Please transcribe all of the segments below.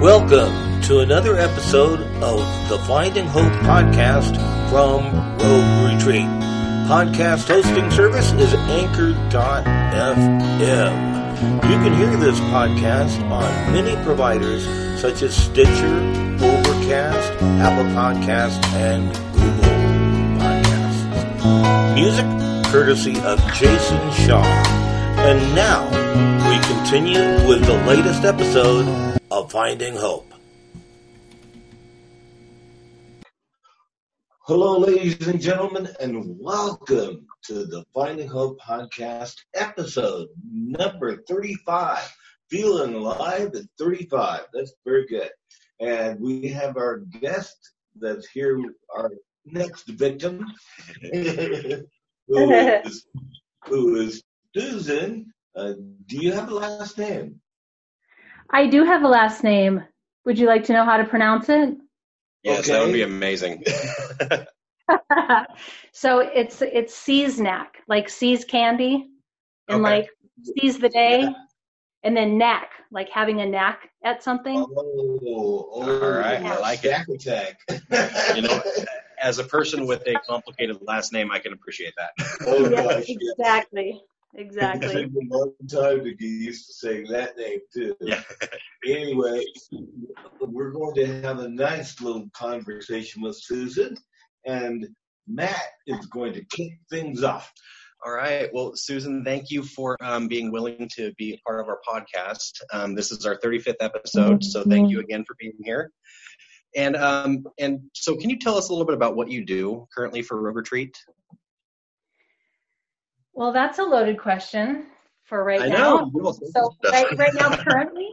Welcome to another episode of the Finding Hope podcast from Rogue Retreat. Podcast hosting service is Anchor.fm. You can hear this podcast on many providers such as Stitcher, Overcast, Apple Podcasts, and Google Podcasts. Music courtesy of Jason Shaw. And now we continue with the latest episode of Finding Hope. Hello, ladies and gentlemen, and welcome to the Finding Hope podcast episode number 35. Feeling alive at 35. That's very good. And we have our guest that's here, our next victim, who, is, who is Susan. Uh, do you have a last name? I do have a last name. Would you like to know how to pronounce it? Yes, Okay. that would be amazing. so it's it's Seasnack, like See's candy, and Okay. like seize the day, and then knack, like having a knack at something. Oh, oh, All right, I like it. Stack attack. You know, As a person with a complicated last name, I can appreciate that. oh yeah, gosh, yeah. exactly, It exactly. took me a long time to get used to saying that name too. Yeah. Anyway, we're going to have a nice little conversation with Susan, and Matt is going to kick things off. All right. Well, Susan, thank you for um, being willing to be a part of our podcast. Um, this is our 35th episode, so thank you again for being here. And um, and so, can you tell us a little bit about what you do currently for Rogue Retreat? Well, that's a loaded question for right I now. know. So right, right now, currently,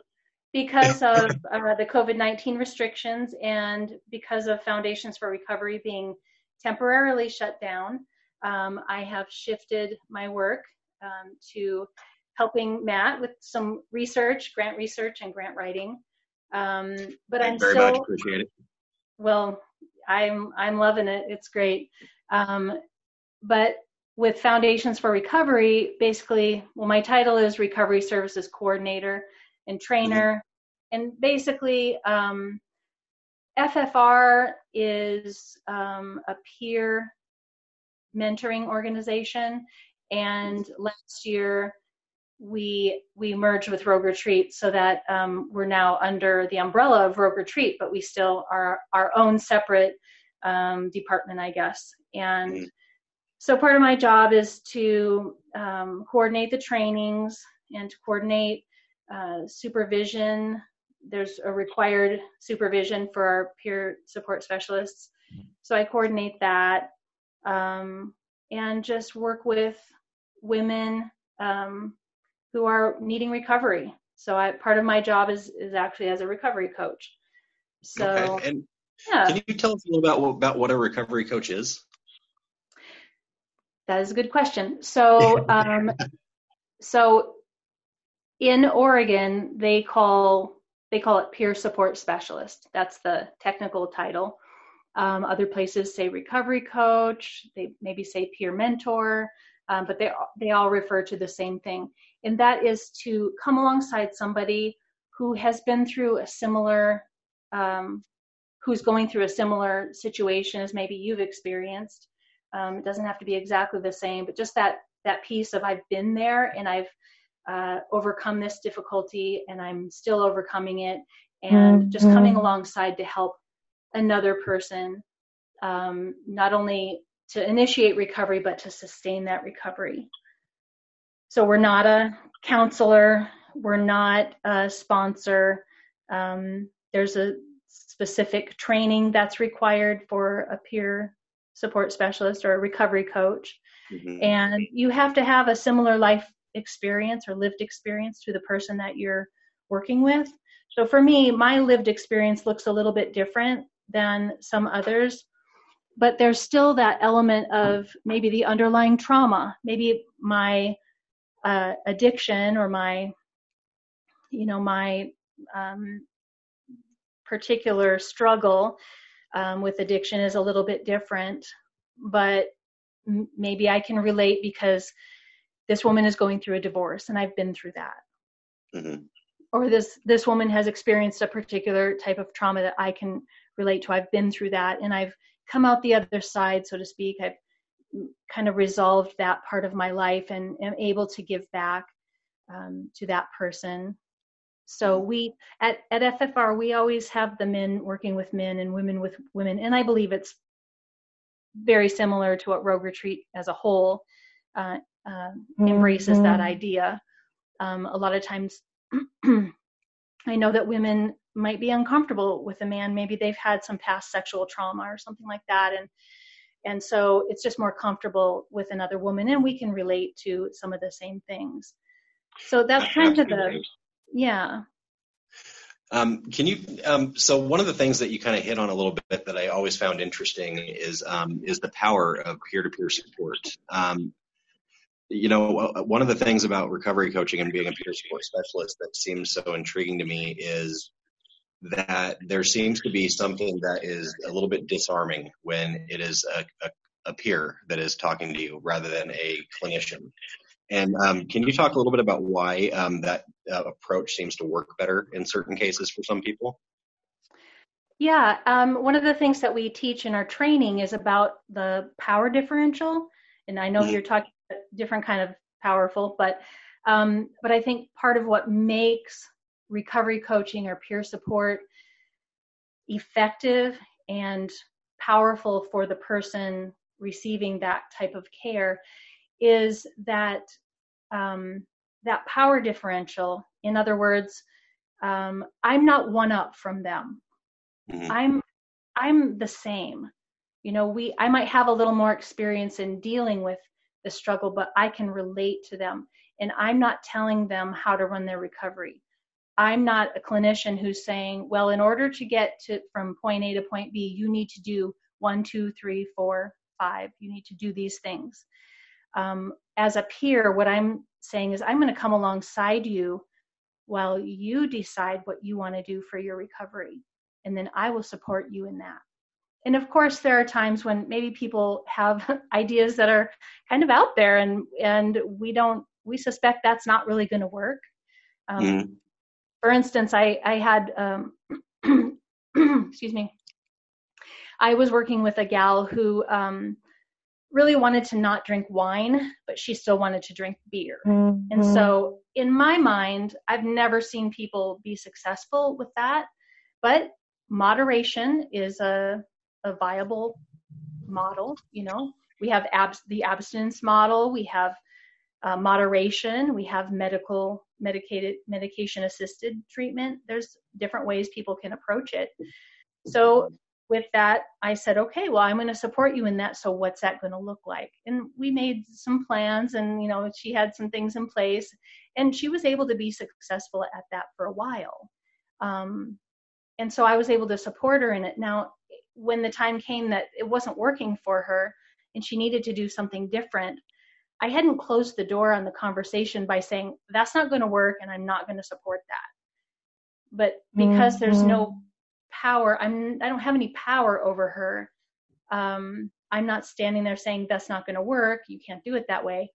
because of uh, the COVID-19 restrictions and because of Foundations for Recovery being temporarily shut down, um, I have shifted my work um, to helping Matt with some research, grant research, and grant writing. Um, but I'm very still much appreciate it. well i'm i'm loving it it's great um, but with foundations for recovery basically well my title is recovery services coordinator and trainer and basically um, ffr is um, a peer mentoring organization and last year we we merged with Rogue Retreat so that um, we're now under the umbrella of Rogue Retreat, but we still are our own separate um, department, I guess. And Mhm. So part of my job is to um, coordinate the trainings and to coordinate uh, supervision. There's a required supervision for our peer support specialists, so I coordinate that um, and just work with women. Um, who are needing recovery. So I part of my job is is actually as a recovery coach. So okay. And yeah, can you tell us a little about about what a recovery coach is? That is a good question. So um, so in Oregon they call they call it peer support specialist. That's the technical title. Um, other places say recovery coach. They maybe say peer mentor, um, but they they all refer to the same thing, and that is to come alongside somebody who has been through a similar, um, who's going through a similar situation as maybe you've experienced. Um, it doesn't have to be exactly the same, but just that that piece of I've been there and I've uh, overcome this difficulty and I'm still overcoming it, and just coming alongside to help another person um, not only to initiate recovery but to sustain that recovery. So we're not a counselor we're not a sponsor. Um, there's a specific training that's required for a peer support specialist or a recovery coach Mhm. and you have to have a similar life experience or lived experience to the person that you're working with so for me my lived experience looks a little bit different than some others but there's still that element of maybe the underlying trauma maybe my uh, addiction or my you know my um, particular struggle um, with addiction is a little bit different but m- maybe i can relate because this woman is going through a divorce and i've been through that Mhm. or this this woman has experienced a particular type of trauma that I can relate to. I've been through that and I've come out the other side, so to speak. I've kind of resolved that part of my life and am able to give back um, to that person. So we at, at FFR we always have the men working with men and women with women, and I believe it's very similar to what Rogue Retreat as a whole uh, uh, embraces mm-hmm. that idea. Um, a lot of times, I know that women might be uncomfortable with a man. Maybe they've had some past sexual trauma or something like that, and and so it's just more comfortable with another woman, and we can relate to some of the same things. So that's kind of the yeah. Um, can you? Um, so one of the things that you kind of hit on a little bit that I always found interesting is um, is the power of peer-to-peer support. Um, you know, uh, one of the things about recovery coaching and being a peer support specialist that seems so intriguing to me is that there seems to be something that is a little bit disarming when it is a, a, a peer that is talking to you rather than a clinician. And um, can you talk a little bit about why um, that uh, approach seems to work better in certain cases for some people? Yeah, um, one of the things that we teach in our training is about the power differential, and I know mm-hmm. you're talking different kind of powerful, but um, but I think part of what makes recovery coaching or peer support effective and powerful for the person receiving that type of care is that um, that power differential. In other words, um, I'm not one up from them. Mm-hmm. I'm I'm the same. You know, we I might have a little more experience in dealing with the struggle, but I can relate to them. And I'm not telling them how to run their recovery. I'm not a clinician who's saying, well, in order to get to from point A to point B, you need to do one, two, three, four, five. You need to do these things um, as a peer, what I'm saying is I'm going to come alongside you while you decide what you want to do for your recovery. And then I will support you in that. And of course, there are times when maybe people have ideas that are kind of out there and, and we don't, we suspect that's not really going to work. Um, mm. For instance, I, I had, um, excuse me, I was working with a gal who um, really wanted to not drink wine, but she still wanted to drink beer. Mm-hmm. And so, in my mind, I've never seen people be successful with that. But moderation is a, a viable model. You know, we have abs- the abstinence model, we have uh, moderation, we have medical medicated medication assisted treatment. There's different ways people can approach it. So with that, I said, okay, well, I'm going to support you in that. So what's that going to look like? And we made some plans and, you know, she had some things in place and she was able to be successful at that for a while. Um, and so I was able to support her in it. Now, when the time came that it wasn't working for her and she needed to do something different, I hadn't closed the door on the conversation by saying, that's not going to work and I'm not going to support that. But because mm-hmm. there's no power i'm i don't have any power over her. Um i'm not standing there saying that's not going to work you can't do it that way.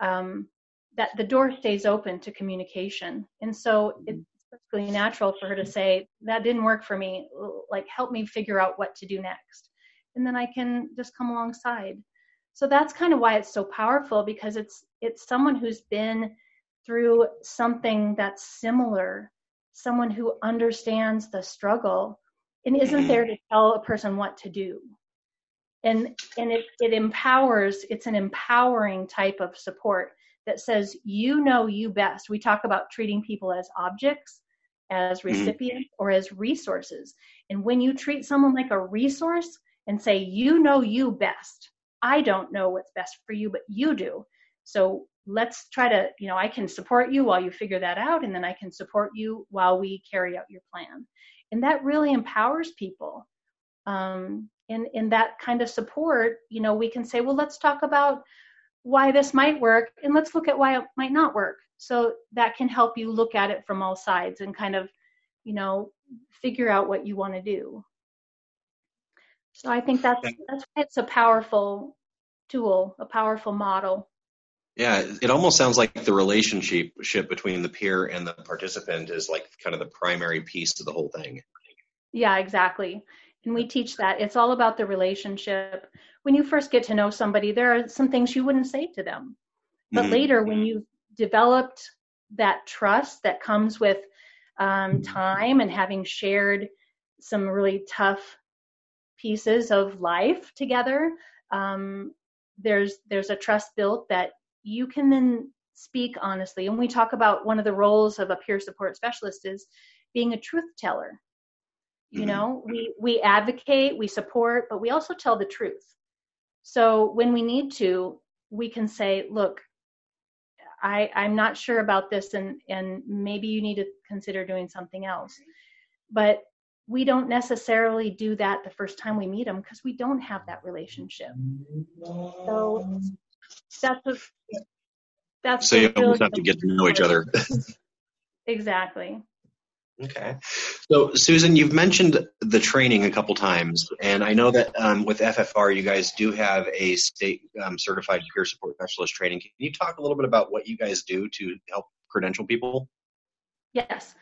Um that the door stays open to communication. And so it's perfectly natural for her to say that didn't work for me like help me figure out what to do next. And then i can just come alongside. So that's kind of why it's so powerful because it's it's someone who's been through something that's similar someone who understands the struggle and isn't mm-hmm. there to tell a person what to do. And and it, it empowers it's an empowering type of support that says you know you best. We talk about treating people as objects as mm-hmm. recipients or as resources. And when you treat someone like a resource and say you know you best. I don't know what's best for you but you do. So let's try to, you know, I can support you while you figure that out, and then I can support you while we carry out your plan. And that really empowers people. Um, in, in that kind of support, you know, we can say, well, let's talk about why this might work and let's look at why it might not work. So that can help you look at it from all sides and kind of, you know, figure out what you want to do. So I think that's that's why it's a powerful tool, a powerful model. Yeah, it almost sounds like the relationship between the peer and the participant is like kind of the primary piece of the whole thing. Yeah, exactly. And we teach that. It's all about the relationship. When you first get to know somebody, there are some things you wouldn't say to them. But mm-hmm. later, when you've developed that trust that comes with um, time and having shared some really tough pieces of life together, um, there's there's a trust built that you can then speak honestly. And we talk about one of the roles of a peer support specialist is being a truth teller. You mm-hmm. know, we we advocate, we support, but we also tell the truth. So when we need to, we can say, look, I, I'm not sure about this and, and maybe you need to consider doing something else. But we don't necessarily do that the first time we meet them because we don't have that relationship. So that's a that's so you almost have to get to know each other. exactly. Okay. So, Susan, you've mentioned the training a couple times, and I know that um, with FFR, you guys do have a state um, certified peer support specialist training. Can you talk a little bit about what you guys do to help credential people? Yes.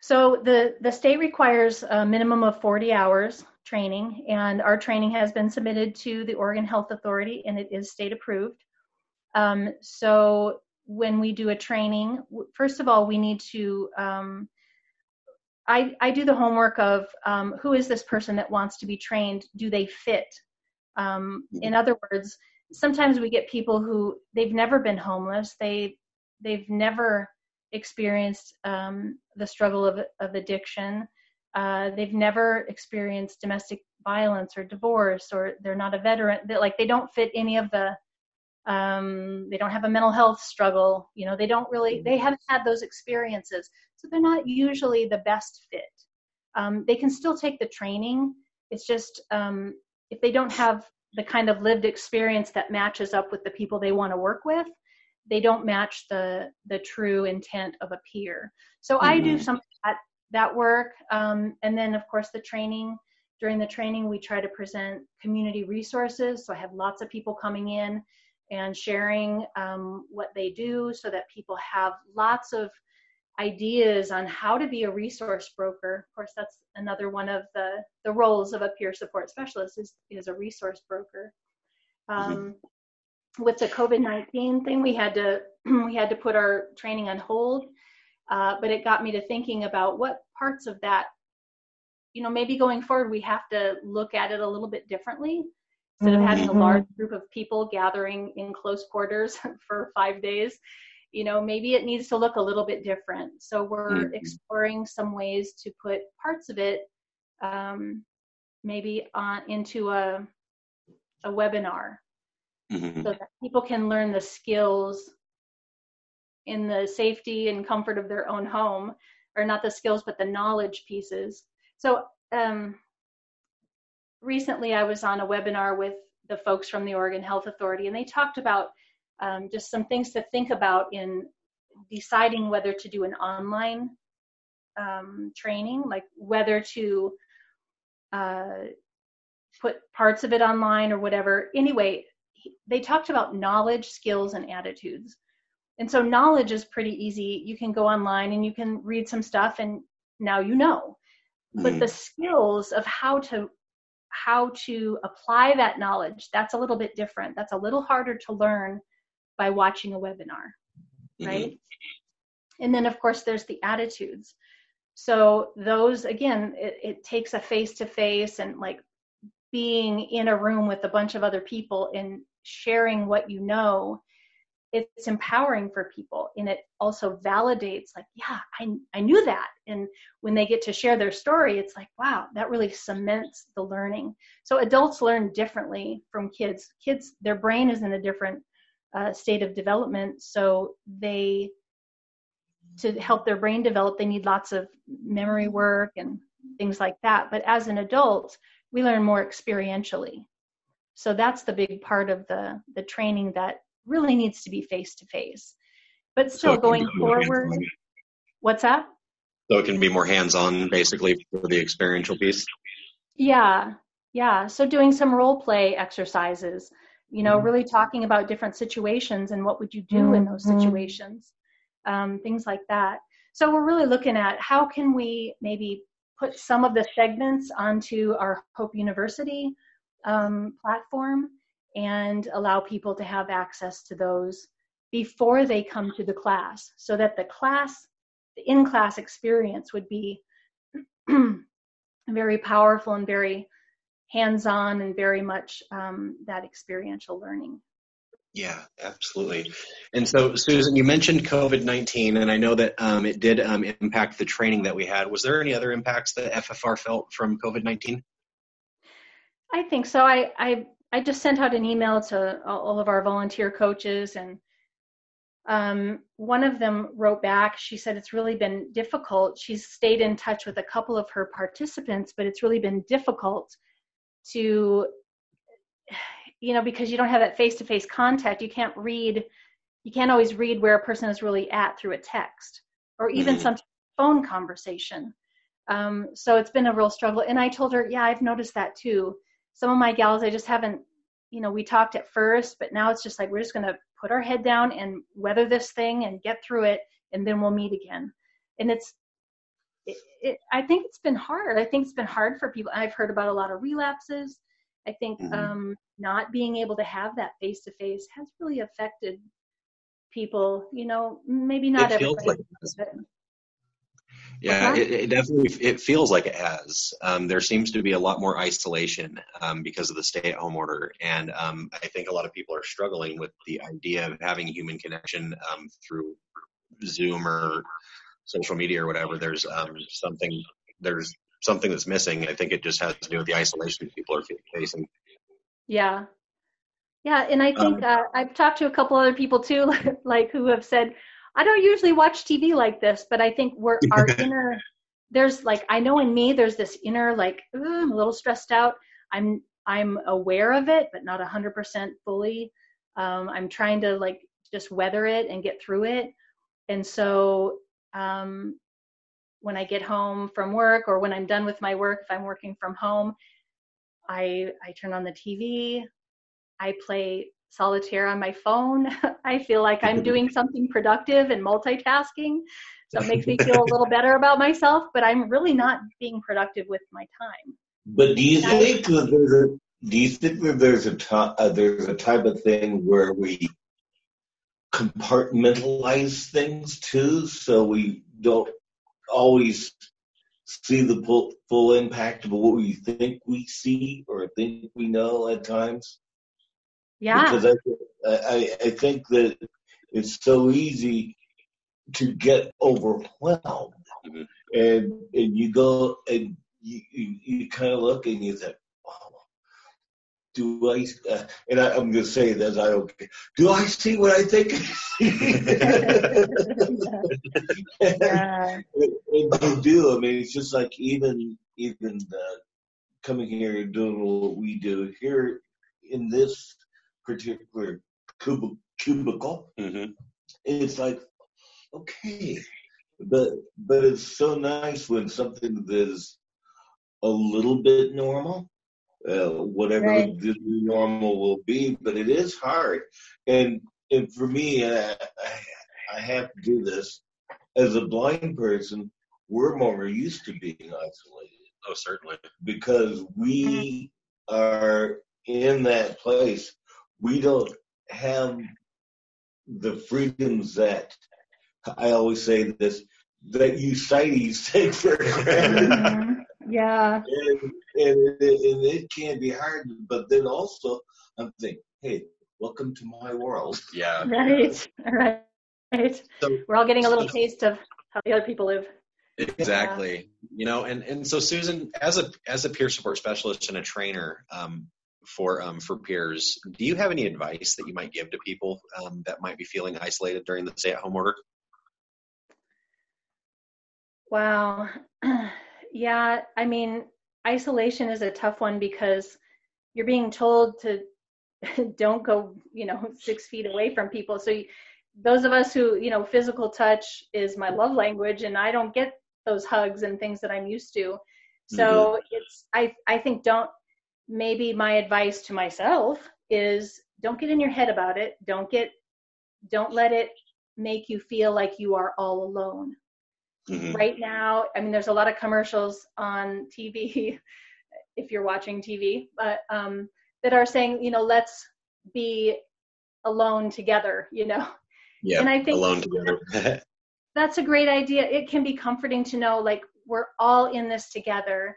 So, the, the state requires a minimum of 40 hours training, and our training has been submitted to the Oregon Health Authority, and it is state approved. Um, so, when we do a training, first of all, we need to um, I, I do the homework of um, who is this person that wants to be trained? Do they fit? Um, in other words, sometimes we get people who they've never been homeless. They they've never experienced um, the struggle of, of addiction. Uh, they've never experienced domestic violence or divorce, or they're not a veteran. They, like they don't fit any of the. Um, they don't have a mental health struggle. You know, they don't really. They haven't had those experiences so they're not usually the best fit. Um, they can still take the training. It's just um, if they don't have the kind of lived experience that matches up with the people they want to work with, they don't match the the true intent of a peer. So mm-hmm. I do mm-hmm. some that that work, um, and then of course the training. During the training, we try to present community resources. So I have lots of people coming in and sharing um, what they do, so that people have lots of ideas on how to be a resource broker. Of course, that's another one of the, the roles of a peer support specialist is, is a resource broker. Um, mm-hmm. With the COVID-19 thing, we had to we had to put our training on hold, uh, but it got me to thinking about what parts of that, you know, maybe going forward we have to look at it a little bit differently. Instead of having a mm-hmm. large group of people gathering in close quarters for five days, you know maybe it needs to look a little bit different so we're mm-hmm. exploring some ways to put parts of it um, maybe on into a a webinar mm-hmm. so that people can learn the skills in the safety and comfort of their own home or not the skills but the knowledge pieces so um, recently i was on a webinar with the folks from the oregon health authority and they talked about um, just some things to think about in deciding whether to do an online um, training, like whether to uh, put parts of it online or whatever. Anyway, they talked about knowledge, skills, and attitudes. And so knowledge is pretty easy. You can go online and you can read some stuff and now you know. Mm-hmm. But the skills of how to how to apply that knowledge, that's a little bit different. That's a little harder to learn by watching a webinar, mm-hmm. right? And then, of course, there's the attitudes. So, those again, it, it takes a face to face and like being in a room with a bunch of other people and sharing what you know it's empowering for people and it also validates like yeah I, I knew that and when they get to share their story it's like wow that really cements the learning so adults learn differently from kids kids their brain is in a different uh, state of development. So they, to help their brain develop, they need lots of memory work and things like that. But as an adult, we learn more experientially. So that's the big part of the the training that really needs to be face to face. But still so going forward, what's that? So it can be more hands on basically for the experiential piece. Yeah, yeah. So doing some role play exercises you know, mm-hmm. really talking about different situations and what would you do mm-hmm. in those mm-hmm. situations, um, things like that. So we're really looking at how can we maybe put some of the segments onto our Hope University um, platform and allow people to have access to those before they come to the class so that the class the in-class experience would be very powerful and very hands-on and very much um, that experiential learning. Yeah, absolutely. And so, Susan, you mentioned COVID 19, and I know that um, it did um, impact the training that we had. Was there any other impacts that FFR felt from COVID 19? I think so. I, I, I just sent out an email to all of our volunteer coaches, and um, one of them wrote back. She said it's really been difficult. She's stayed in touch with a couple of her participants, but it's really been difficult to you know because you don't have that face-to-face contact you can't read you can't always read where a person is really at through a text or even mm-hmm. some phone conversation um, so it's been a real struggle and i told her yeah i've noticed that too some of my gals i just haven't you know we talked at first but now it's just like we're just going to put our head down and weather this thing and get through it and then we'll meet again and it's it, it, I think it's been hard. I think it's been hard for people. I've heard about a lot of relapses. I think mm-hmm. um, not being able to have that face to face has really affected people. You know, maybe not it everybody. Like yeah, it, it, definitely it feels like it has. Um, there seems to be a lot more isolation um, because of the stay-at-home order, and um, I think a lot of people are struggling with the idea of having human connection um, through Zoom or social media or whatever, there's um, something there's something that's missing. I think it just has to do with the isolation people are facing. Yeah, yeah, and I think um, uh, I've talked to a couple other people too, like, like who have said, I don't usually watch TV like this, but I think we're our inner. There's like I know in me, there's this inner like I'm a little stressed out. I'm I'm aware of it, but not a hundred percent fully. Um, I'm trying to like just weather it and get through it. And so um, when I get home from work or when I'm done with my work, if I'm working from home, I I turn on the TV, I play solitaire on my phone. I feel like I'm doing something productive and multitasking. So it makes me feel a little better about myself, but I'm really not being productive with my time. But do you think that there's a do you think that there's a t- uh, there's a type of thing where we compartmentalize things too, so we don't always see the full, full impact of what we think we see or think we know at times. Yeah. Because I, I, I think that it's so easy to get overwhelmed, mm-hmm. and and you go and you you, you kind of look and you think, do I, uh, and I, am going to say this, I don't do I see what I think? yeah. and, and do. I mean, it's just like even, even uh, coming here and doing what we do here in this particular cub- cubicle, mm-hmm. it's like, okay, but, but it's so nice when something that is a little bit normal uh, whatever right. the normal will be. But it is hard, and and for me, uh, I, I have to do this as a blind person. We're more used to being isolated. Oh, certainly, because we are in that place. We don't have the freedoms that I always say this that you sighties take for granted. Mm-hmm. Yeah. And, and, and it can be hard, but then also I'm thinking, hey, welcome to my world. Yeah. Right. Right. Right. So, We're all getting a little taste of how the other people live. Exactly. Yeah. You know, and and so Susan, as a as a peer support specialist and a trainer um, for um, for peers, do you have any advice that you might give to people um, that might be feeling isolated during the stay at home order? Wow. yeah, I mean, isolation is a tough one because you're being told to don't go, you know, six feet away from people. So you, those of us who, you know, physical touch is my love language, and I don't get those hugs and things that I'm used to. So mm-hmm. it's, I, I think don't. Maybe my advice to myself is don't get in your head about it. Don't get don't let it make you feel like you are all alone. Mm-hmm. Right now, I mean, there's a lot of commercials on TV, if you're watching TV, but um, that are saying, you know, let's be alone together, you know. Yeah, and I think alone together. that's a great idea. It can be comforting to know, like, we're all in this together,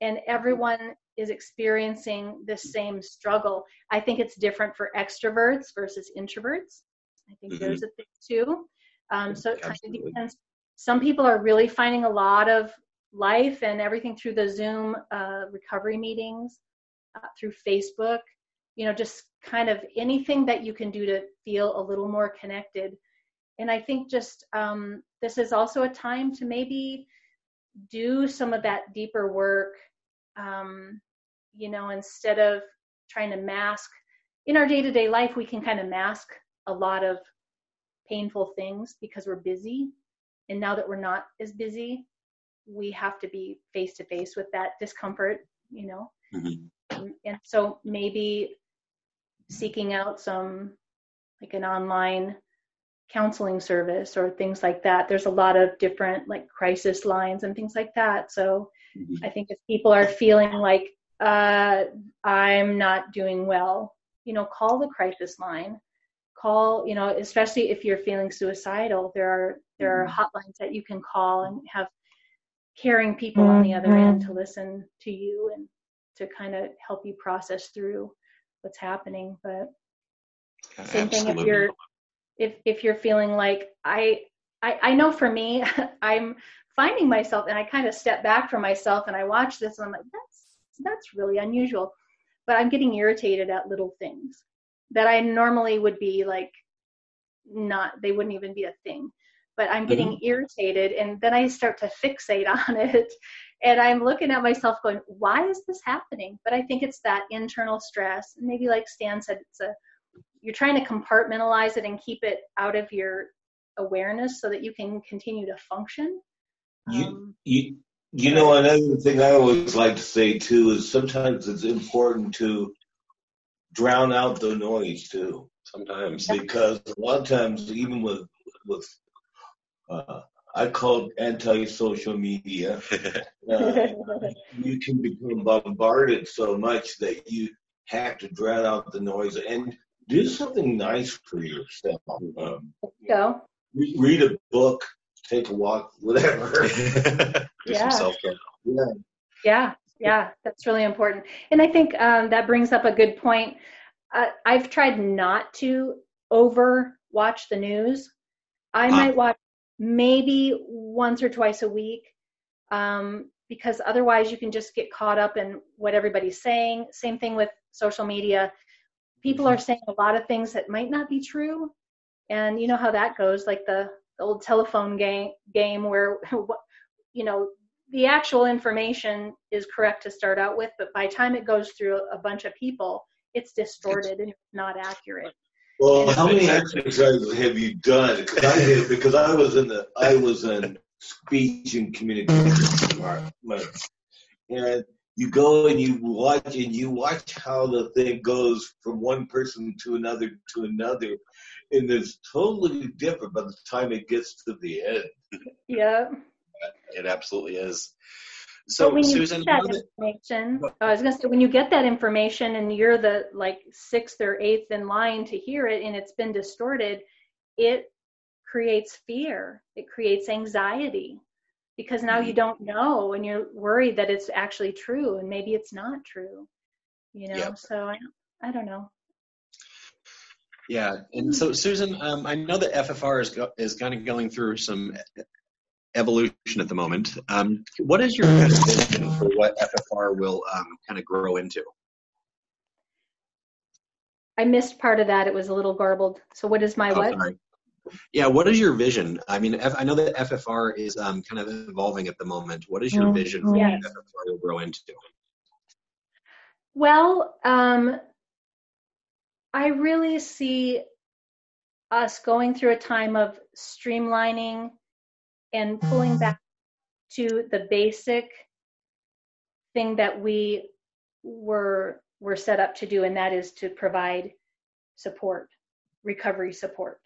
and everyone is experiencing the same struggle. I think it's different for extroverts versus introverts. I think mm-hmm. there's a thing too. Um, so it kind of depends. Some people are really finding a lot of life and everything through the Zoom uh, recovery meetings, uh, through Facebook, you know, just kind of anything that you can do to feel a little more connected. And I think just um, this is also a time to maybe do some of that deeper work um, you know, instead of trying to mask in our day to day life, we can kind of mask a lot of painful things because we're busy. And now that we're not as busy, we have to be face to face with that discomfort, you know. Mm-hmm. And so maybe seeking out some like an online counseling service or things like that. There's a lot of different like crisis lines and things like that. So mm-hmm. I think if people are feeling like uh, I'm not doing well, you know, call the crisis line. Call, you know, especially if you're feeling suicidal, there are there are mm-hmm. hotlines that you can call and have caring people mm-hmm. on the other end to listen to you and to kind of help you process through what's happening. But same thing if you're if if you're feeling like I I, I know for me, I'm finding myself and I kind of step back from myself and I watch this and I'm like, that's that's really unusual. But I'm getting irritated at little things that I normally would be like not they wouldn't even be a thing. But I'm getting mm-hmm. irritated and then I start to fixate on it and I'm looking at myself going, why is this happening? But I think it's that internal stress. Maybe like Stan said, it's a you're trying to compartmentalize it and keep it out of your awareness so that you can continue to function. You, um, you, you know, another thing I always like to say too is sometimes it's important to drown out the noise too. Sometimes because a lot of times, even with with uh, I call it anti-social media, uh, you can become bombarded so much that you have to drown out the noise and do something nice for yourself. Um, Go. Read a book, take a walk, whatever. yeah. Yeah. Yeah. Yeah. That's really important. And I think um, that brings up a good point. Uh, I've tried not to over watch the news. I might watch maybe once or twice a week um, because otherwise you can just get caught up in what everybody's saying. Same thing with social media. People are saying a lot of things that might not be true. And you know how that goes, like the old telephone game game where you know the actual information is correct to start out with, but by the time it goes through a bunch of people, it's distorted and not accurate. Well, how many exercises have you done? Because I did because I was in the I was in speech and communication department, and you go and you watch and you watch how the thing goes from one person to another to another, and it's totally different by the time it gets to the end. Yeah. It absolutely is. So, when Susan, you get that information, I was going to say, when you get that information and you're the like sixth or eighth in line to hear it and it's been distorted, it creates fear. It creates anxiety because now you mm-hmm. don't know and you're worried that it's actually true and maybe it's not true. You know, yep. so I, I don't know. Yeah, and so Susan, um, I know that FFR is go- is kind of going through some evolution at the moment. Um, what is your kind of vision for what FFR will um, kind of grow into? I missed part of that. It was a little garbled. So what is my oh, what? Sorry. Yeah, what is your vision? I mean, F- I know that FFR is um, kind of evolving at the moment. What is your mm-hmm. vision for yes. what FFR will grow into? Well, um, I really see us going through a time of streamlining and pulling mm-hmm. back to the basic thing that we were we're set up to do, and that is to provide support, recovery support.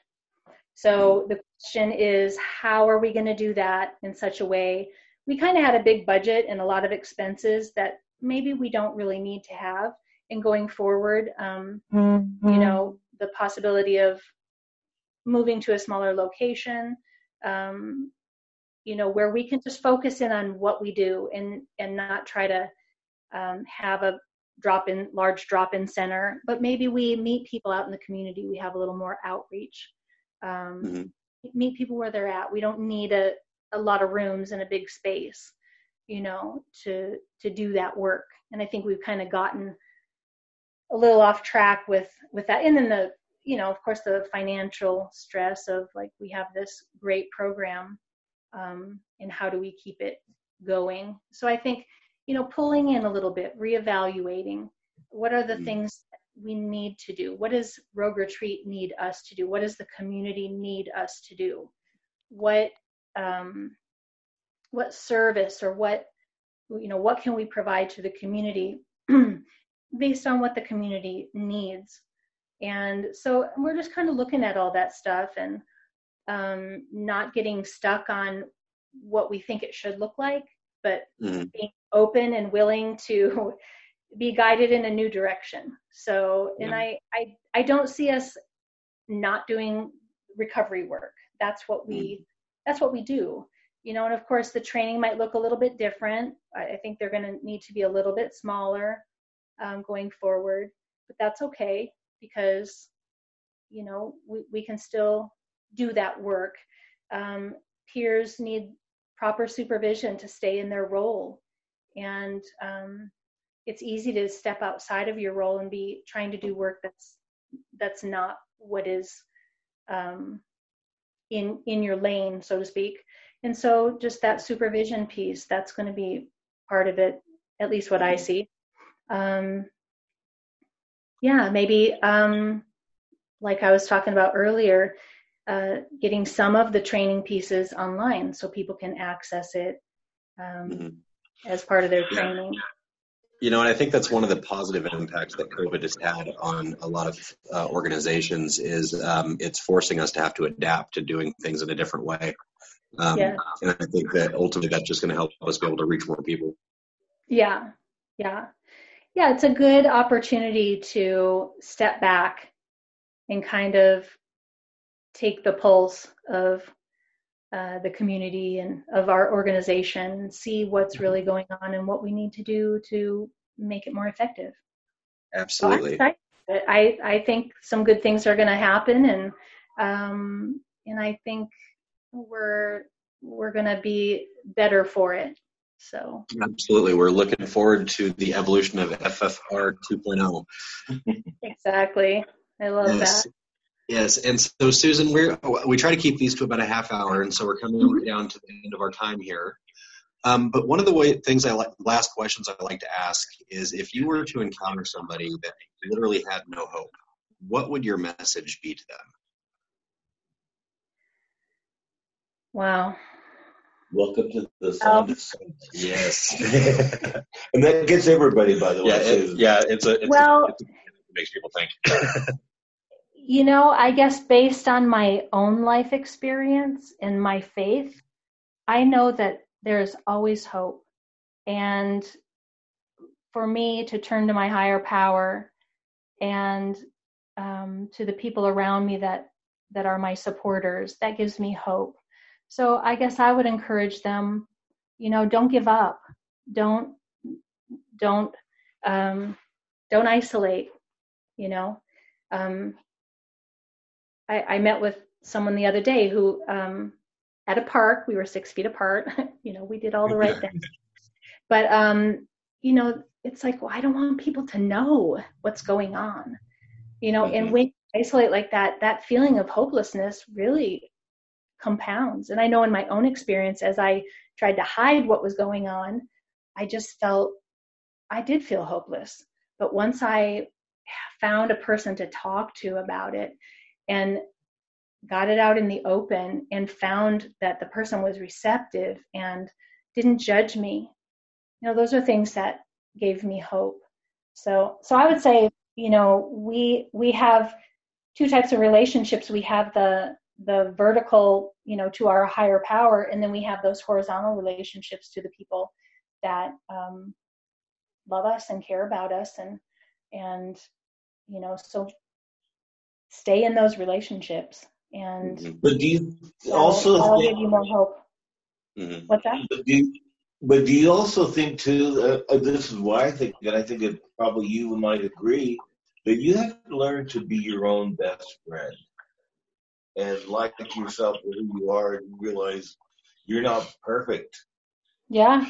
So the question is, how are we going to do that in such a way? We kind of had a big budget and a lot of expenses that maybe we don't really need to have. And going forward, um, mm-hmm. you know, the possibility of moving to a smaller location, um, you know, where we can just focus in on what we do and and not try to um, have a drop in large drop in center, but maybe we meet people out in the community. We have a little more outreach. Um, mm-hmm. Meet people where they're at. We don't need a, a lot of rooms and a big space, you know, to to do that work. And I think we've kind of gotten a little off track with with that. And then the you know, of course, the financial stress of like we have this great program, um, and how do we keep it going? So I think you know, pulling in a little bit, reevaluating what are the mm things we need to do? What does Rogue Retreat need us to do? What does the community need us to do? What um, what service or what you know what can we provide to the community based on what the community needs? And so we're just kind of looking at all that stuff and um, not getting stuck on what we think it should look like, but mm being open and willing to be guided in a new direction. So, and I, I, I don't see us not doing recovery work. That's what we, mm. that's what we do. You know, and of course the training might look a little bit different. I, I think they're going to need to be a little bit smaller um, going forward, but that's okay because, you know, we, we can still do that work. Um, peers need proper supervision to stay in their role and um, it's easy to step outside of your role and be trying to do work that's that's not what is um, in in your lane, so to speak. And so, just that supervision piece that's going to be part of it, at least what I see. Um, yeah, maybe um, like I was talking about earlier, uh, getting some of the training pieces online so people can access it. Um, mm-hmm as part of their training. You know, and I think that's one of the positive impacts that COVID has had on a lot of uh, organizations is um, it's forcing us to have to adapt to doing things in a different way. Um, yeah. And I think that ultimately that's just going to help us be able to reach more people. Yeah, yeah, yeah. It's a good opportunity to step back and kind of take the pulse of uh, the community and of our organization and see what's really mm-hmm. going on and what we need to do to make it more effective. Absolutely. So I, I think some good things are going to happen and um, and I think we're we're going to be better for it. So absolutely, we're looking forward to the evolution of FFR 2.0. exactly, I love yes. that. Yes, and so Susan, we we try to keep these to about a half hour, and so we're coming mm-hmm. down to the end of our time here. Um, but one of the way, things I like, last questions I like to ask is, if you were to encounter somebody that literally had no hope, what would your message be to them? Wow. Welcome to the sound of um, Yes. and that gets everybody, by the way. Yeah, it, yeah it's a. It's well, a, it's a, it makes people think. you know, I guess based on my own life experience and my faith, I know that there's always hope. And for me to turn to my higher power and um, to the people around me that that are my supporters, that gives me hope. So I guess I would encourage them, you know, don't give up. Don't don't um, don't isolate. You know, um, I, I met with someone the other day who um, at a park we were six feet apart you know we did all the right things but um you know it's like well i don't want people to know what's going on you know mm-hmm. and when you isolate like that that feeling of hopelessness really compounds and i know in my own experience as i tried to hide what was going on i just felt i did feel hopeless but once i found a person to talk to about it and got it out in the open and found that the person was receptive and didn't judge me. You know, those are things that gave me hope. So, so I would say, you know, we we have two types of relationships. We have the the vertical, you know, to our higher power, and then we have those horizontal relationships to the people that um, love us and care about us, and and you know, so stay in those relationships, and Mm-hmm. But do you that'll- also that'll think, give you more hope. Mhm. What's that? but do you, but do you also think too? Uh, uh, this is why I think, and I think it probably you might agree that you have to learn to be your own best friend and like yourself for who you are, and realize you're not perfect. Yeah.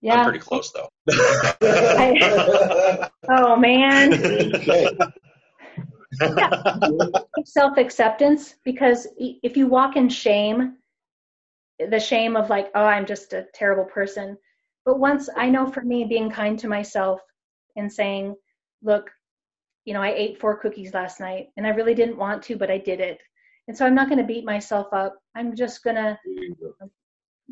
Yeah. I'm pretty close though. Oh man. okay. self acceptance because if you walk in shame, the shame of like, oh, I'm just a terrible person. But once I know for me, being kind to myself and saying, look, you know, I ate four cookies last night and I really didn't want to, but I did it. And so I'm not going to beat myself up. I'm just going to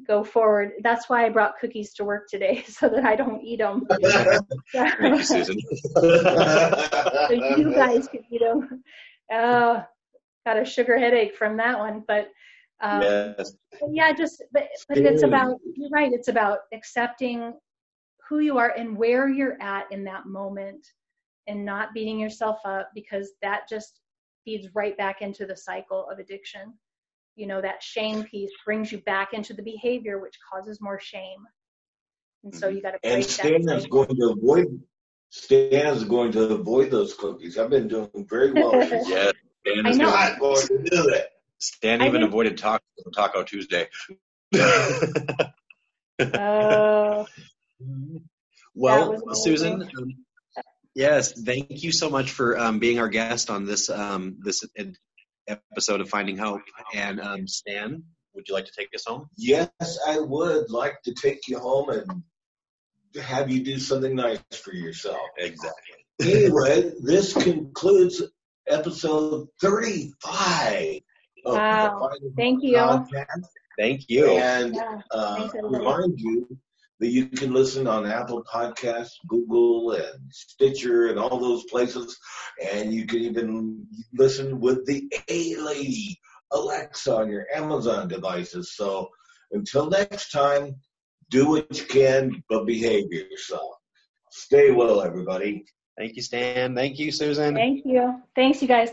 go. forward. That's why I brought cookies to work today so that I don't eat them. Thank you, Susan. so you guys can eat them. Oh, got a sugar headache from that one. But um, yes. but yeah, just but but it's about you're right. It's about accepting who you are and where you're at in that moment, and not beating yourself up because that just feeds right back into the cycle of addiction. You know that shame piece brings you back into the behavior, which causes more shame. And so you got to break And that Stan is going to avoid. Stan is going to avoid those cookies. I've been doing very well. recently. Yes. Stan I is know. gonna- not going to do that. Stan even think- avoided Taco, Taco Tuesday. Oh, well. Susan, um, yes, thank you so much for um, being our guest on this um, this episode of Finding Hope. And um, Stan, would you like to take us home? Yes, I would like to take you home and have you do something nice for yourself. Exactly. Anyway, this concludes episode 35 of Wow. the Finding Thank you. podcast. Thank you. And yeah. uh, Thanks, everybody. remind you that you can listen on Apple Podcasts, Google, and Stitcher, and all those places. And you can even listen with the A Lady Alexa on your Amazon devices. So until next time, do what you can, but behave yourself. Stay well, everybody. Thank you, Stan. Thank you, Susan. Thank you. Thanks, you guys.